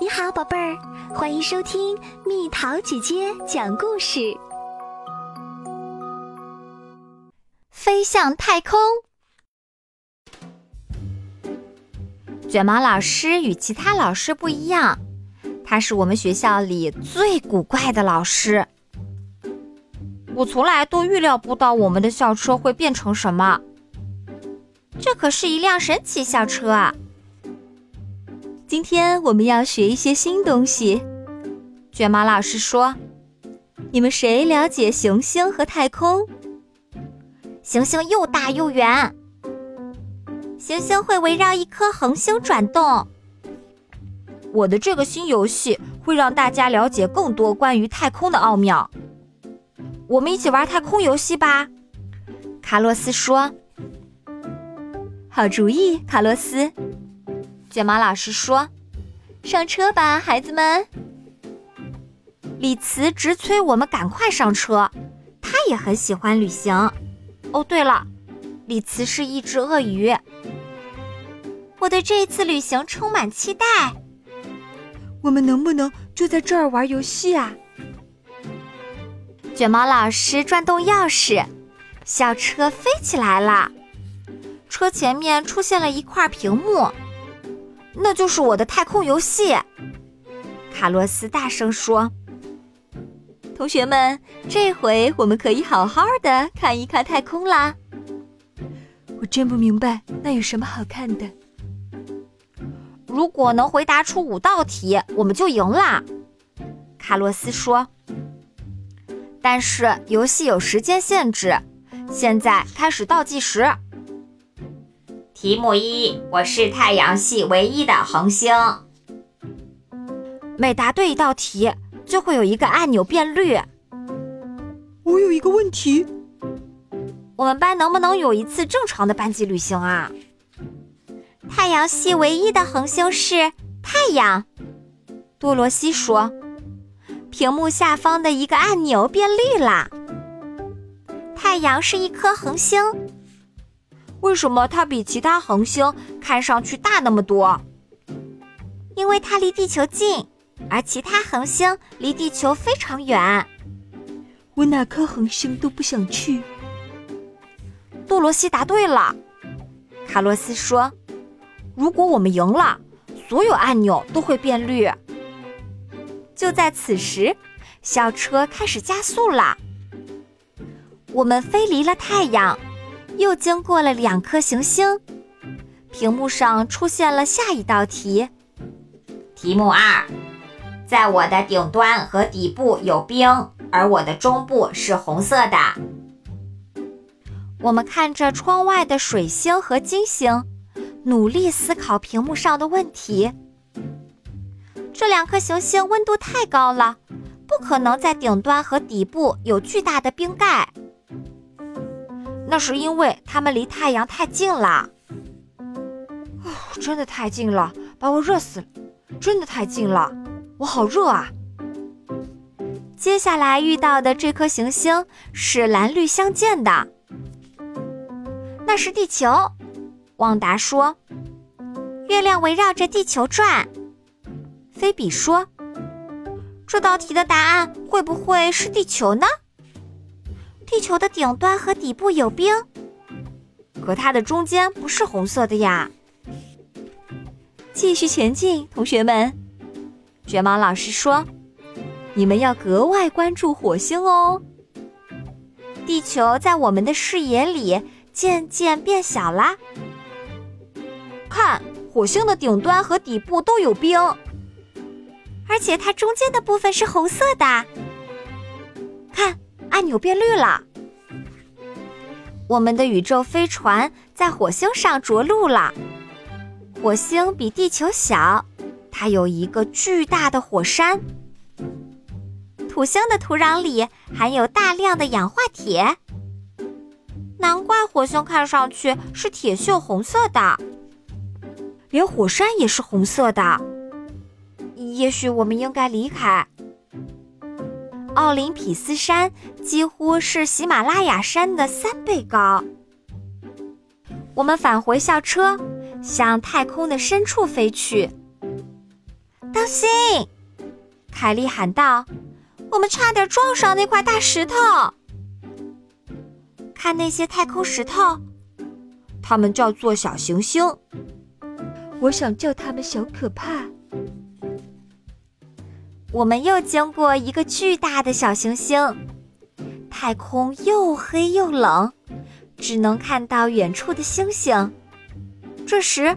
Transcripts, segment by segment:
你好，宝贝儿，欢迎收听蜜桃姐姐讲故事。飞向太空。卷毛老师与其他老师不一样，他是我们学校里最古怪的老师。我从来都预料不到我们的校车会变成什么。这可是一辆神奇校车啊！今天我们要学一些新东西。卷毛老师说：“你们谁了解行星和太空？行星又大又圆，行星会围绕一颗恒星转动。我的这个新游戏会让大家了解更多关于太空的奥妙。我们一起玩太空游戏吧。”卡洛斯说：“好主意，卡洛斯。”卷毛老师说：“上车吧，孩子们。”李慈直催我们赶快上车，他也很喜欢旅行。哦，对了，李慈是一只鳄鱼。我对这一次旅行充满期待。我们能不能就在这儿玩游戏啊？卷毛老师转动钥匙，校车飞起来了。车前面出现了一块屏幕。那就是我的太空游戏，卡洛斯大声说：“同学们，这回我们可以好好的看一看太空啦。”我真不明白，那有什么好看的？如果能回答出五道题，我们就赢啦。卡洛斯说：“但是游戏有时间限制，现在开始倒计时。”题目一：我是太阳系唯一的恒星。每答对一道题，就会有一个按钮变绿。我有一个问题：我们班能不能有一次正常的班级旅行啊？太阳系唯一的恒星是太阳。多罗西说。屏幕下方的一个按钮变绿了。太阳是一颗恒星。为什么它比其他恒星看上去大那么多？因为它离地球近，而其他恒星离地球非常远。我哪颗恒星都不想去。多罗西答对了。卡洛斯说：“如果我们赢了，所有按钮都会变绿。”就在此时，校车开始加速了。我们飞离了太阳。又经过了两颗行星，屏幕上出现了下一道题。题目二，在我的顶端和底部有冰，而我的中部是红色的。我们看着窗外的水星和金星，努力思考屏幕上的问题。这两颗行星温度太高了，不可能在顶端和底部有巨大的冰盖。那是因为它们离太阳太近了。哦，真的太近了，把我热死了！真的太近了，我好热啊！接下来遇到的这颗行星是蓝绿相间的，那是地球。旺达说：“月亮围绕着地球转。”菲比说：“这道题的答案会不会是地球呢？”地球的顶端和底部有冰，可它的中间不是红色的呀。继续前进，同学们。卷毛老师说：“你们要格外关注火星哦。”地球在我们的视野里渐渐变小啦。看，火星的顶端和底部都有冰，而且它中间的部分是红色的。看。按钮变绿了，我们的宇宙飞船在火星上着陆了。火星比地球小，它有一个巨大的火山。土星的土壤里含有大量的氧化铁，难怪火星看上去是铁锈红色的，连火山也是红色的。也许我们应该离开。奥林匹斯山几乎是喜马拉雅山的三倍高。我们返回校车，向太空的深处飞去。当心！凯莉喊道：“我们差点撞上那块大石头。看那些太空石头，它们叫做小行星。我想叫它们小可怕。”我们又经过一个巨大的小行星，太空又黑又冷，只能看到远处的星星。这时，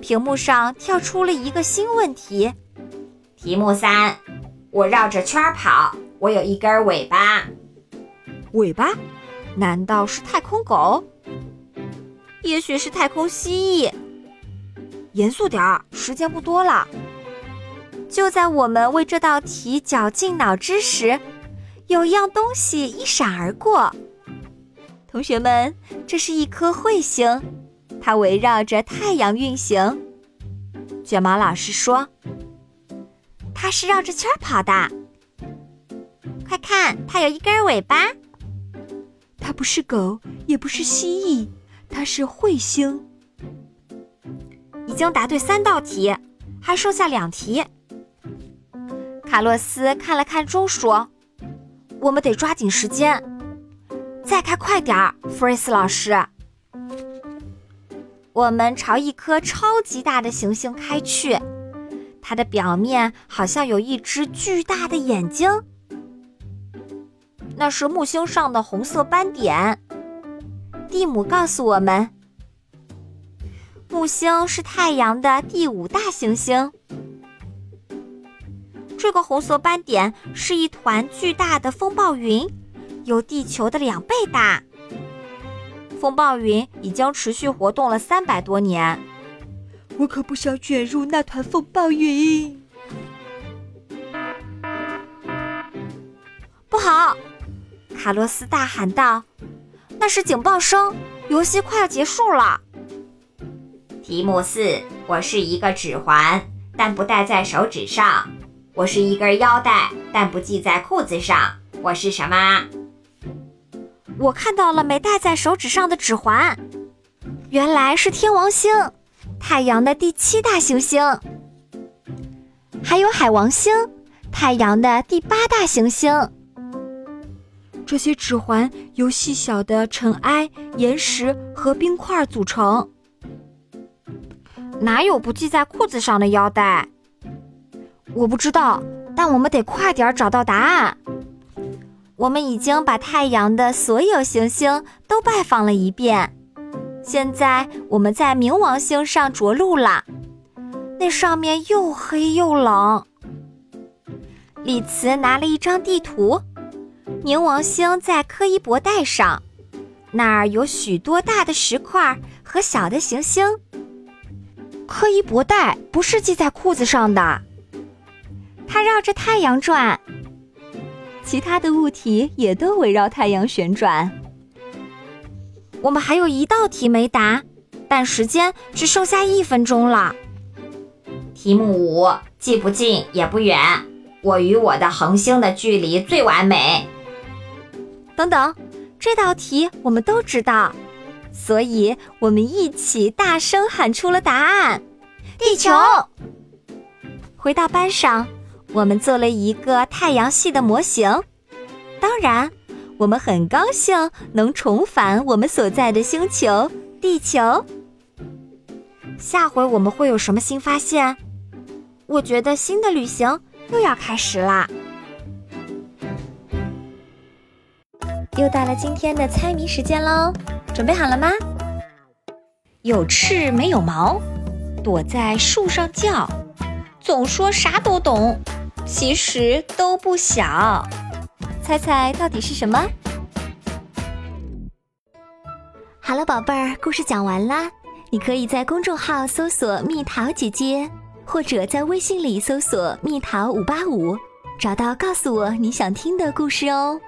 屏幕上跳出了一个新问题：题目三，我绕着圈跑，我有一根尾巴。尾巴？难道是太空狗？也许是太空蜥蜴。严肃点儿，时间不多了。就在我们为这道题绞尽脑汁时，有一样东西一闪而过。同学们，这是一颗彗星，它围绕着太阳运行。卷毛老师说：“它是绕着圈跑的。快看，它有一根尾巴。它不是狗，也不是蜥蜴，它是彗星。”已经答对三道题，还剩下两题。卡洛斯看了看钟，说：“我们得抓紧时间，再开快点儿。”弗瑞斯老师，我们朝一颗超级大的行星开去，它的表面好像有一只巨大的眼睛，那是木星上的红色斑点。蒂姆告诉我们，木星是太阳的第五大行星。这个红色斑点是一团巨大的风暴云，有地球的两倍大。风暴云已经持续活动了三百多年。我可不想卷入那团风暴云。不好！卡洛斯大喊道：“那是警报声，游戏快要结束了。”题目四：我是一个指环，但不戴在手指上。我是一根腰带，但不系在裤子上。我是什么？我看到了没戴在手指上的指环，原来是天王星，太阳的第七大行星。还有海王星，太阳的第八大行星。这些指环由细小的尘埃、岩石和冰块组成。哪有不系在裤子上的腰带？我不知道，但我们得快点找到答案。我们已经把太阳的所有行星都拜访了一遍，现在我们在冥王星上着陆了。那上面又黑又冷。李慈拿了一张地图，冥王星在柯伊伯带上，那儿有许多大的石块和小的行星。柯伊伯带不是系在裤子上的。它绕着太阳转，其他的物体也都围绕太阳旋转。我们还有一道题没答，但时间只剩下一分钟了。题目五，既不近也不远，我与我的恒星的距离最完美。等等，这道题我们都知道，所以我们一起大声喊出了答案：地球。回到班上。我们做了一个太阳系的模型，当然，我们很高兴能重返我们所在的星球——地球。下回我们会有什么新发现？我觉得新的旅行又要开始啦！又到了今天的猜谜时间喽，准备好了吗？有翅没有毛，躲在树上叫，总说啥都懂。其实都不小，猜猜到底是什么？好了，宝贝儿，故事讲完啦。你可以在公众号搜索“蜜桃姐姐”，或者在微信里搜索“蜜桃五八五”，找到告诉我你想听的故事哦。